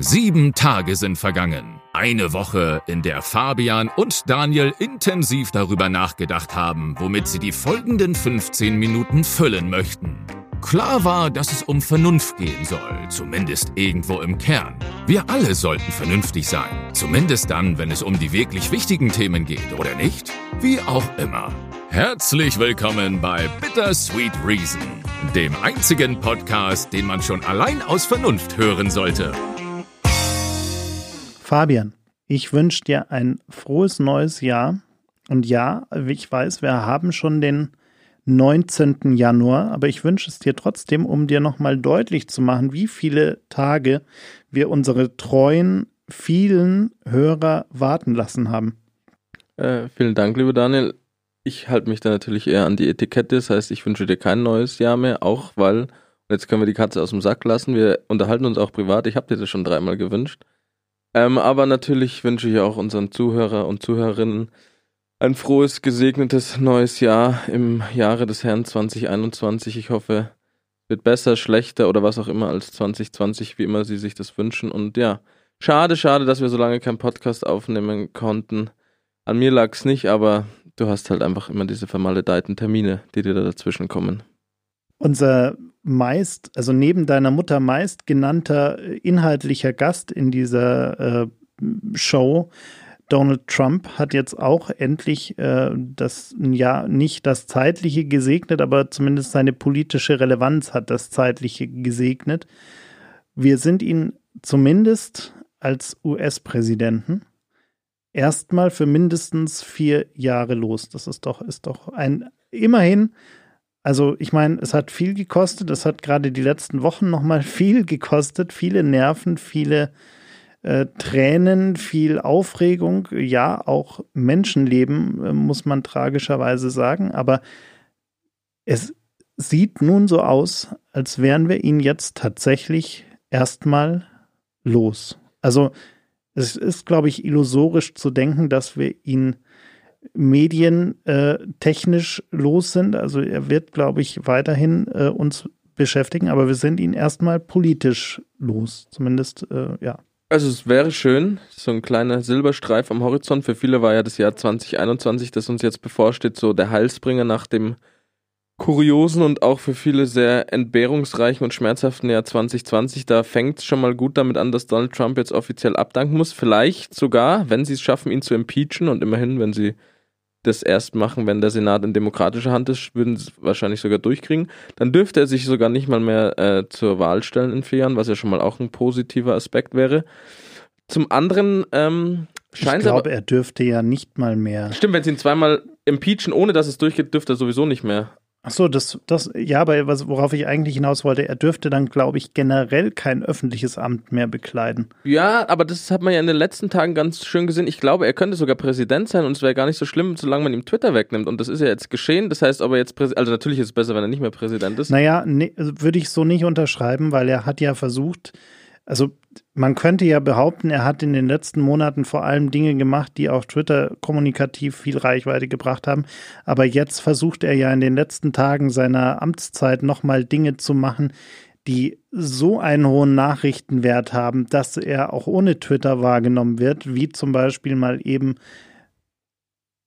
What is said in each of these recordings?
Sieben Tage sind vergangen. Eine Woche, in der Fabian und Daniel intensiv darüber nachgedacht haben, womit sie die folgenden 15 Minuten füllen möchten. Klar war, dass es um Vernunft gehen soll, zumindest irgendwo im Kern. Wir alle sollten vernünftig sein, zumindest dann, wenn es um die wirklich wichtigen Themen geht, oder nicht? Wie auch immer. Herzlich willkommen bei Bittersweet Reason, dem einzigen Podcast, den man schon allein aus Vernunft hören sollte. Fabian, ich wünsche dir ein frohes neues Jahr. Und ja, ich weiß, wir haben schon den 19. Januar, aber ich wünsche es dir trotzdem, um dir nochmal deutlich zu machen, wie viele Tage wir unsere treuen, vielen Hörer warten lassen haben. Äh, vielen Dank, lieber Daniel. Ich halte mich da natürlich eher an die Etikette. Das heißt, ich wünsche dir kein neues Jahr mehr, auch weil, jetzt können wir die Katze aus dem Sack lassen, wir unterhalten uns auch privat. Ich habe dir das schon dreimal gewünscht. Ähm, aber natürlich wünsche ich auch unseren Zuhörer und Zuhörerinnen ein frohes, gesegnetes neues Jahr im Jahre des Herrn 2021. Ich hoffe, es wird besser, schlechter oder was auch immer als 2020, wie immer Sie sich das wünschen. Und ja, schade, schade, dass wir so lange keinen Podcast aufnehmen konnten. An mir lag es nicht, aber du hast halt einfach immer diese vermaledeiten Termine, die dir da dazwischen kommen. Unser meist, also neben deiner Mutter meist genannter äh, inhaltlicher Gast in dieser äh, Show, Donald Trump, hat jetzt auch endlich äh, das, ja, nicht das Zeitliche gesegnet, aber zumindest seine politische Relevanz hat das Zeitliche gesegnet. Wir sind ihn zumindest als US-Präsidenten erstmal für mindestens vier Jahre los. Das ist doch, ist doch ein, immerhin also ich meine, es hat viel gekostet, es hat gerade die letzten Wochen nochmal viel gekostet, viele Nerven, viele äh, Tränen, viel Aufregung, ja, auch Menschenleben, äh, muss man tragischerweise sagen, aber es sieht nun so aus, als wären wir ihn jetzt tatsächlich erstmal los. Also es ist, glaube ich, illusorisch zu denken, dass wir ihn medientechnisch äh, los sind. Also er wird, glaube ich, weiterhin äh, uns beschäftigen, aber wir sind ihn erstmal politisch los. Zumindest, äh, ja. Also es wäre schön, so ein kleiner Silberstreif am Horizont. Für viele war ja das Jahr 2021, das uns jetzt bevorsteht, so der Heilsbringer nach dem kuriosen und auch für viele sehr entbehrungsreichen und schmerzhaften Jahr 2020. Da fängt es schon mal gut damit an, dass Donald Trump jetzt offiziell abdanken muss. Vielleicht sogar, wenn sie es schaffen, ihn zu impeachen und immerhin, wenn sie das erst machen, wenn der Senat in demokratischer Hand ist, würden sie es wahrscheinlich sogar durchkriegen. Dann dürfte er sich sogar nicht mal mehr äh, zur Wahl stellen in vier Jahren, was ja schon mal auch ein positiver Aspekt wäre. Zum anderen ähm, scheint Ich glaube, er dürfte ja nicht mal mehr. Stimmt, wenn sie ihn zweimal impeachen, ohne dass es durchgeht, dürfte er sowieso nicht mehr. Ach so, das, das, ja, aber was, worauf ich eigentlich hinaus wollte, er dürfte dann, glaube ich, generell kein öffentliches Amt mehr bekleiden. Ja, aber das hat man ja in den letzten Tagen ganz schön gesehen. Ich glaube, er könnte sogar Präsident sein und es wäre gar nicht so schlimm, solange man ihm Twitter wegnimmt. Und das ist ja jetzt geschehen. Das heißt, ob er jetzt also natürlich ist es besser, wenn er nicht mehr Präsident ist. Naja, also würde ich so nicht unterschreiben, weil er hat ja versucht, also man könnte ja behaupten, er hat in den letzten Monaten vor allem Dinge gemacht, die auf Twitter kommunikativ viel Reichweite gebracht haben. Aber jetzt versucht er ja in den letzten Tagen seiner Amtszeit nochmal Dinge zu machen, die so einen hohen Nachrichtenwert haben, dass er auch ohne Twitter wahrgenommen wird, wie zum Beispiel mal eben,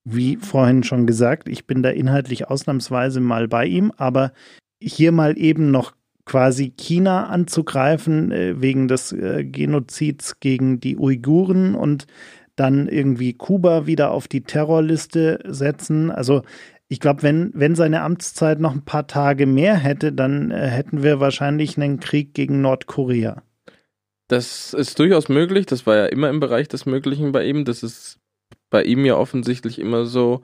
wie vorhin schon gesagt, ich bin da inhaltlich ausnahmsweise mal bei ihm, aber hier mal eben noch quasi China anzugreifen äh, wegen des äh, Genozids gegen die Uiguren und dann irgendwie Kuba wieder auf die Terrorliste setzen. Also ich glaube, wenn, wenn seine Amtszeit noch ein paar Tage mehr hätte, dann äh, hätten wir wahrscheinlich einen Krieg gegen Nordkorea. Das ist durchaus möglich. Das war ja immer im Bereich des Möglichen bei ihm. Das ist bei ihm ja offensichtlich immer so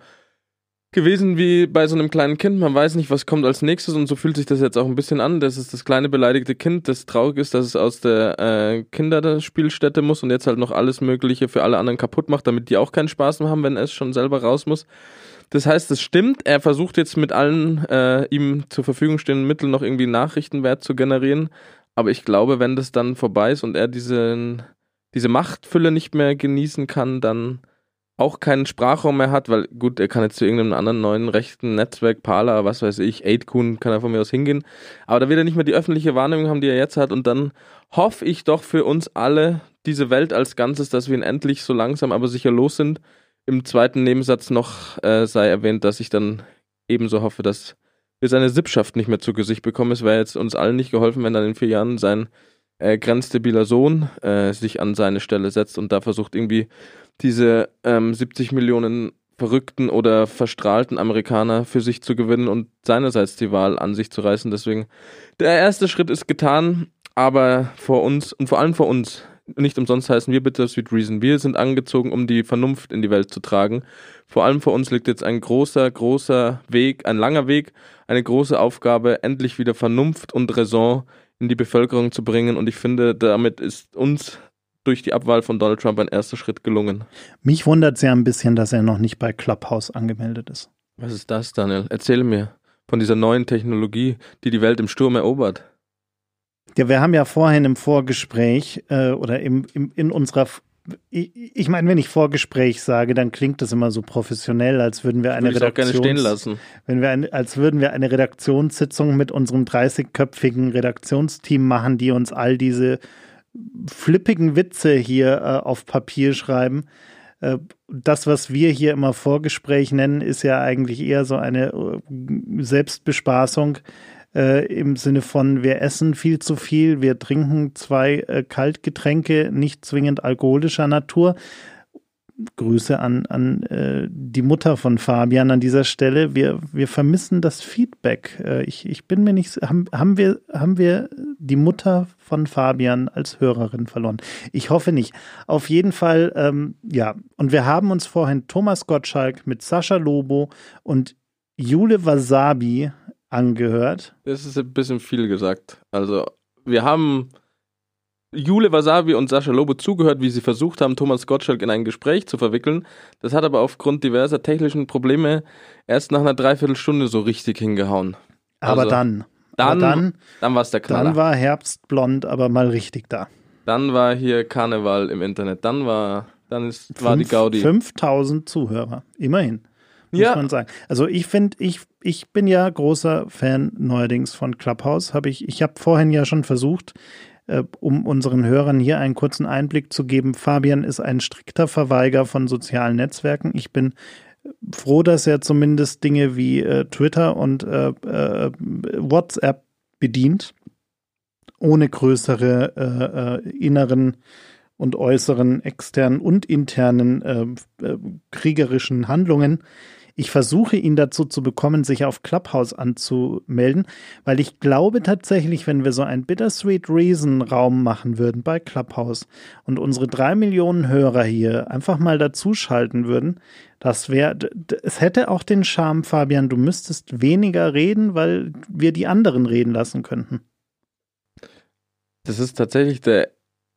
gewesen wie bei so einem kleinen Kind. Man weiß nicht, was kommt als nächstes und so fühlt sich das jetzt auch ein bisschen an. Das ist das kleine beleidigte Kind, das traurig ist, dass es aus der äh, Kinderspielstätte muss und jetzt halt noch alles Mögliche für alle anderen kaputt macht, damit die auch keinen Spaß mehr haben, wenn es schon selber raus muss. Das heißt, es stimmt, er versucht jetzt mit allen äh, ihm zur Verfügung stehenden Mitteln noch irgendwie Nachrichtenwert zu generieren. Aber ich glaube, wenn das dann vorbei ist und er diesen, diese Machtfülle nicht mehr genießen kann, dann auch keinen Sprachraum mehr hat, weil gut, er kann jetzt zu irgendeinem anderen neuen rechten Netzwerk, Parler, was weiß ich, Aidkun, kann er von mir aus hingehen. Aber da wird er nicht mehr die öffentliche Wahrnehmung haben, die er jetzt hat. Und dann hoffe ich doch für uns alle, diese Welt als Ganzes, dass wir ihn endlich so langsam aber sicher los sind. Im zweiten Nebensatz noch äh, sei erwähnt, dass ich dann ebenso hoffe, dass wir seine Sippschaft nicht mehr zu Gesicht bekommen. Es wäre jetzt uns allen nicht geholfen, wenn dann in vier Jahren sein äh, grenzdebiler Sohn äh, sich an seine Stelle setzt und da versucht irgendwie diese ähm, 70 Millionen verrückten oder verstrahlten Amerikaner für sich zu gewinnen und seinerseits die Wahl an sich zu reißen. Deswegen, der erste Schritt ist getan, aber vor uns und vor allem vor uns, nicht umsonst heißen wir Bittersweet Reason. Wir sind angezogen, um die Vernunft in die Welt zu tragen. Vor allem vor uns liegt jetzt ein großer, großer Weg, ein langer Weg, eine große Aufgabe, endlich wieder Vernunft und Raison in die Bevölkerung zu bringen. Und ich finde, damit ist uns durch die Abwahl von Donald Trump ein erster Schritt gelungen. Mich wundert sehr ein bisschen, dass er noch nicht bei Clubhouse angemeldet ist. Was ist das, Daniel? Erzähle mir von dieser neuen Technologie, die die Welt im Sturm erobert. Ja, wir haben ja vorhin im Vorgespräch äh, oder im, im, in unserer ich, ich meine, wenn ich Vorgespräch sage, dann klingt das immer so professionell, als würden wir eine Redaktion. Wenn wir ein, als würden wir eine Redaktionssitzung mit unserem 30-köpfigen Redaktionsteam machen, die uns all diese flippigen Witze hier äh, auf Papier schreiben. Äh, das, was wir hier immer Vorgespräch nennen, ist ja eigentlich eher so eine äh, Selbstbespaßung äh, im Sinne von, wir essen viel zu viel, wir trinken zwei äh, Kaltgetränke, nicht zwingend alkoholischer Natur. Grüße an, an äh, die Mutter von Fabian an dieser Stelle. Wir, wir vermissen das Feedback. Äh, ich, ich bin mir nicht, haben, haben, wir, haben wir die Mutter von Fabian als Hörerin verloren? Ich hoffe nicht. Auf jeden Fall, ähm, ja. Und wir haben uns vorhin Thomas Gottschalk mit Sascha Lobo und Jule Wasabi angehört. Das ist ein bisschen viel gesagt. Also, wir haben Jule Wasabi und Sascha Lobo zugehört, wie sie versucht haben, Thomas Gottschalk in ein Gespräch zu verwickeln. Das hat aber aufgrund diverser technischen Probleme erst nach einer Dreiviertelstunde so richtig hingehauen. Aber also, dann. Dann, aber dann, dann war es der Knaller. Dann war Herbstblond aber mal richtig da. Dann war hier Karneval im Internet. Dann war, dann ist, war die Gaudi. 5000 Zuhörer, immerhin muss ja. man sagen. Also ich finde, ich, ich bin ja großer Fan neuerdings von Clubhouse. Hab ich ich habe vorhin ja schon versucht, äh, um unseren Hörern hier einen kurzen Einblick zu geben. Fabian ist ein strikter Verweiger von sozialen Netzwerken. Ich bin froh, dass er zumindest Dinge wie äh, Twitter und äh, äh WhatsApp bedient, ohne größere äh, äh, inneren und äußeren, externen und internen kriegerischen Handlungen. Ich versuche ihn dazu zu bekommen, sich auf Clubhouse anzumelden, weil ich glaube tatsächlich, wenn wir so einen Bittersweet Reason Raum machen würden bei Clubhouse und unsere drei Millionen Hörer hier einfach mal dazuschalten würden, das wäre, es hätte auch den Charme, Fabian, du müsstest weniger reden, weil wir die anderen reden lassen könnten. Das ist tatsächlich der,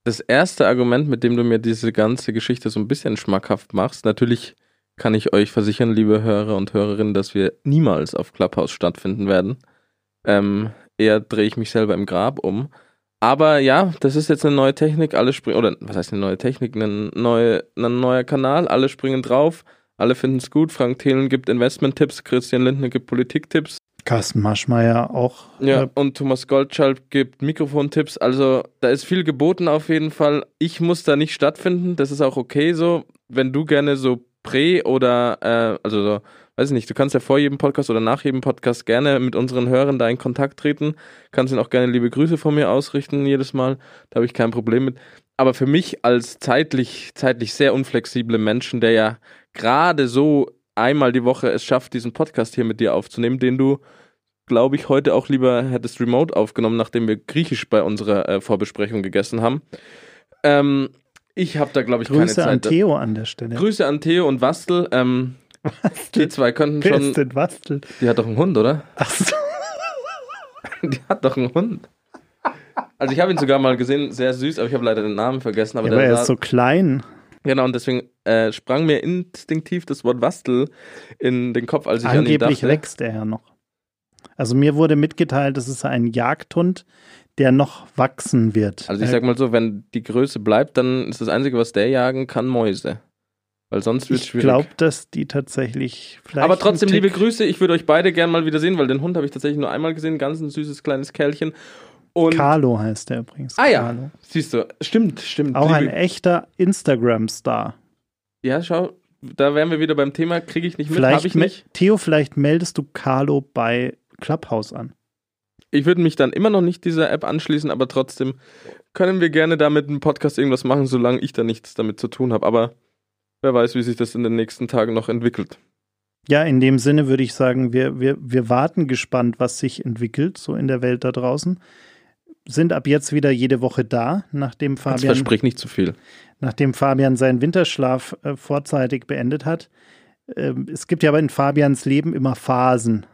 das erste Argument, mit dem du mir diese ganze Geschichte so ein bisschen schmackhaft machst. Natürlich kann ich euch versichern, liebe Hörer und Hörerinnen, dass wir niemals auf Clubhouse stattfinden werden. Ähm, eher drehe ich mich selber im Grab um. Aber ja, das ist jetzt eine neue Technik, alle springen, oder was heißt eine neue Technik, ein, neue, ein neuer Kanal, alle springen drauf, alle finden es gut. Frank Thelen gibt Investment-Tipps, Christian Lindner gibt Politik-Tipps. Carsten Maschmeyer auch. Ja, äh, und Thomas Goldschalk gibt Mikrofontipps. Also da ist viel geboten auf jeden Fall. Ich muss da nicht stattfinden, das ist auch okay so. Wenn du gerne so Prä oder, äh, also so, weiß ich nicht, du kannst ja vor jedem Podcast oder nach jedem Podcast gerne mit unseren Hörern da in Kontakt treten. Kannst ihnen auch gerne liebe Grüße von mir ausrichten jedes Mal. Da habe ich kein Problem mit. Aber für mich als zeitlich, zeitlich sehr unflexible Menschen, der ja gerade so einmal die Woche es schafft, diesen Podcast hier mit dir aufzunehmen, den du, glaube ich, heute auch lieber hättest remote aufgenommen, nachdem wir Griechisch bei unserer äh, Vorbesprechung gegessen haben. Ähm, ich habe da, glaube ich, Grüße keine Zeit. Grüße an Theo an der Stelle. Grüße an Theo und Wastel. Ähm, Die zwei könnten Wer schon. ist denn Wastel? Die hat doch einen Hund, oder? Ach so. Die hat doch einen Hund. Also ich habe ihn sogar mal gesehen, sehr süß, aber ich habe leider den Namen vergessen. Aber, ja, aber er ist so klein. Genau, und deswegen äh, sprang mir instinktiv das Wort Wastel in den Kopf, als ich Angeblich an ihn dachte. wächst er ja noch. Also mir wurde mitgeteilt, das ist ein Jagdhund, der noch wachsen wird. Also ich sag mal so, wenn die Größe bleibt, dann ist das Einzige, was der jagen kann, Mäuse. Weil sonst wird es Ich schwierig. glaube, dass die tatsächlich vielleicht. Aber trotzdem, liebe Grüße. Ich würde euch beide gern mal wieder sehen, weil den Hund habe ich tatsächlich nur einmal gesehen. Ganz ein süßes kleines Kerlchen. Und Carlo heißt der übrigens. Ah ja. Carlo. siehst du, stimmt, stimmt. Auch ein echter Instagram-Star. Ja, schau, da wären wir wieder beim Thema, kriege ich nicht mit, habe Vielleicht, ich nicht. Theo, vielleicht meldest du Carlo bei Clubhouse an. Ich würde mich dann immer noch nicht dieser App anschließen, aber trotzdem können wir gerne damit im Podcast irgendwas machen, solange ich da nichts damit zu tun habe. Aber wer weiß, wie sich das in den nächsten Tagen noch entwickelt. Ja, in dem Sinne würde ich sagen, wir, wir, wir warten gespannt, was sich entwickelt, so in der Welt da draußen. Sind ab jetzt wieder jede Woche da, nachdem Fabian, versprich nicht zu viel. nachdem Fabian seinen Winterschlaf äh, vorzeitig beendet hat. Ähm, es gibt ja aber in Fabians Leben immer Phasen.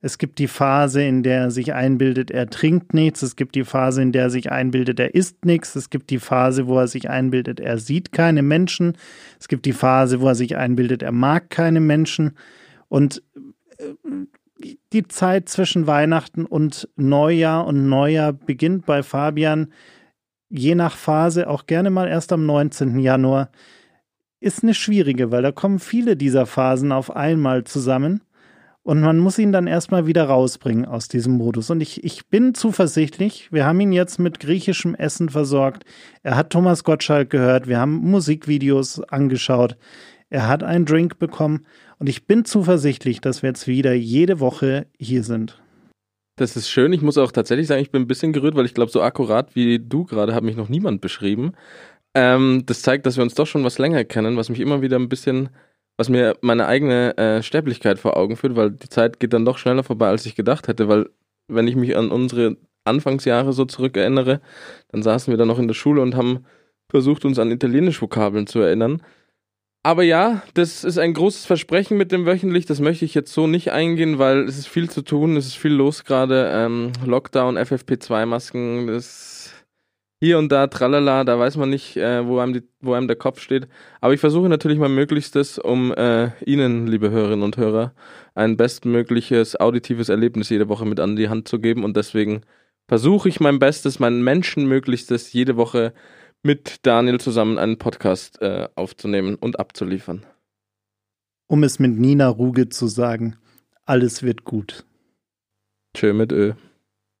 Es gibt die Phase, in der er sich einbildet, er trinkt nichts. Es gibt die Phase, in der er sich einbildet, er isst nichts. Es gibt die Phase, wo er sich einbildet, er sieht keine Menschen. Es gibt die Phase, wo er sich einbildet, er mag keine Menschen. Und äh, die Zeit zwischen Weihnachten und Neujahr und Neujahr beginnt bei Fabian je nach Phase auch gerne mal erst am 19. Januar. Ist eine schwierige, weil da kommen viele dieser Phasen auf einmal zusammen. Und man muss ihn dann erstmal wieder rausbringen aus diesem Modus. Und ich, ich bin zuversichtlich, wir haben ihn jetzt mit griechischem Essen versorgt. Er hat Thomas Gottschalk gehört, wir haben Musikvideos angeschaut. Er hat einen Drink bekommen. Und ich bin zuversichtlich, dass wir jetzt wieder jede Woche hier sind. Das ist schön. Ich muss auch tatsächlich sagen, ich bin ein bisschen gerührt, weil ich glaube, so akkurat wie du gerade hat mich noch niemand beschrieben. Ähm, das zeigt, dass wir uns doch schon was länger kennen, was mich immer wieder ein bisschen, was mir meine eigene äh, Sterblichkeit vor Augen führt, weil die Zeit geht dann doch schneller vorbei, als ich gedacht hätte, weil wenn ich mich an unsere Anfangsjahre so zurückerinnere, dann saßen wir dann noch in der Schule und haben versucht, uns an Italienisch-Vokabeln zu erinnern. Aber ja, das ist ein großes Versprechen mit dem wöchentlich. Das möchte ich jetzt so nicht eingehen, weil es ist viel zu tun, es ist viel los gerade. Ähm, Lockdown, FFP2-Masken, das hier und da, tralala, da weiß man nicht, äh, wo, einem die, wo einem der Kopf steht. Aber ich versuche natürlich mein Möglichstes, um äh, Ihnen, liebe Hörerinnen und Hörer, ein bestmögliches auditives Erlebnis jede Woche mit an die Hand zu geben. Und deswegen versuche ich mein Bestes, mein Menschenmöglichstes, jede Woche mit Daniel zusammen einen Podcast äh, aufzunehmen und abzuliefern. Um es mit Nina Ruge zu sagen, alles wird gut. Tschö mit Ö.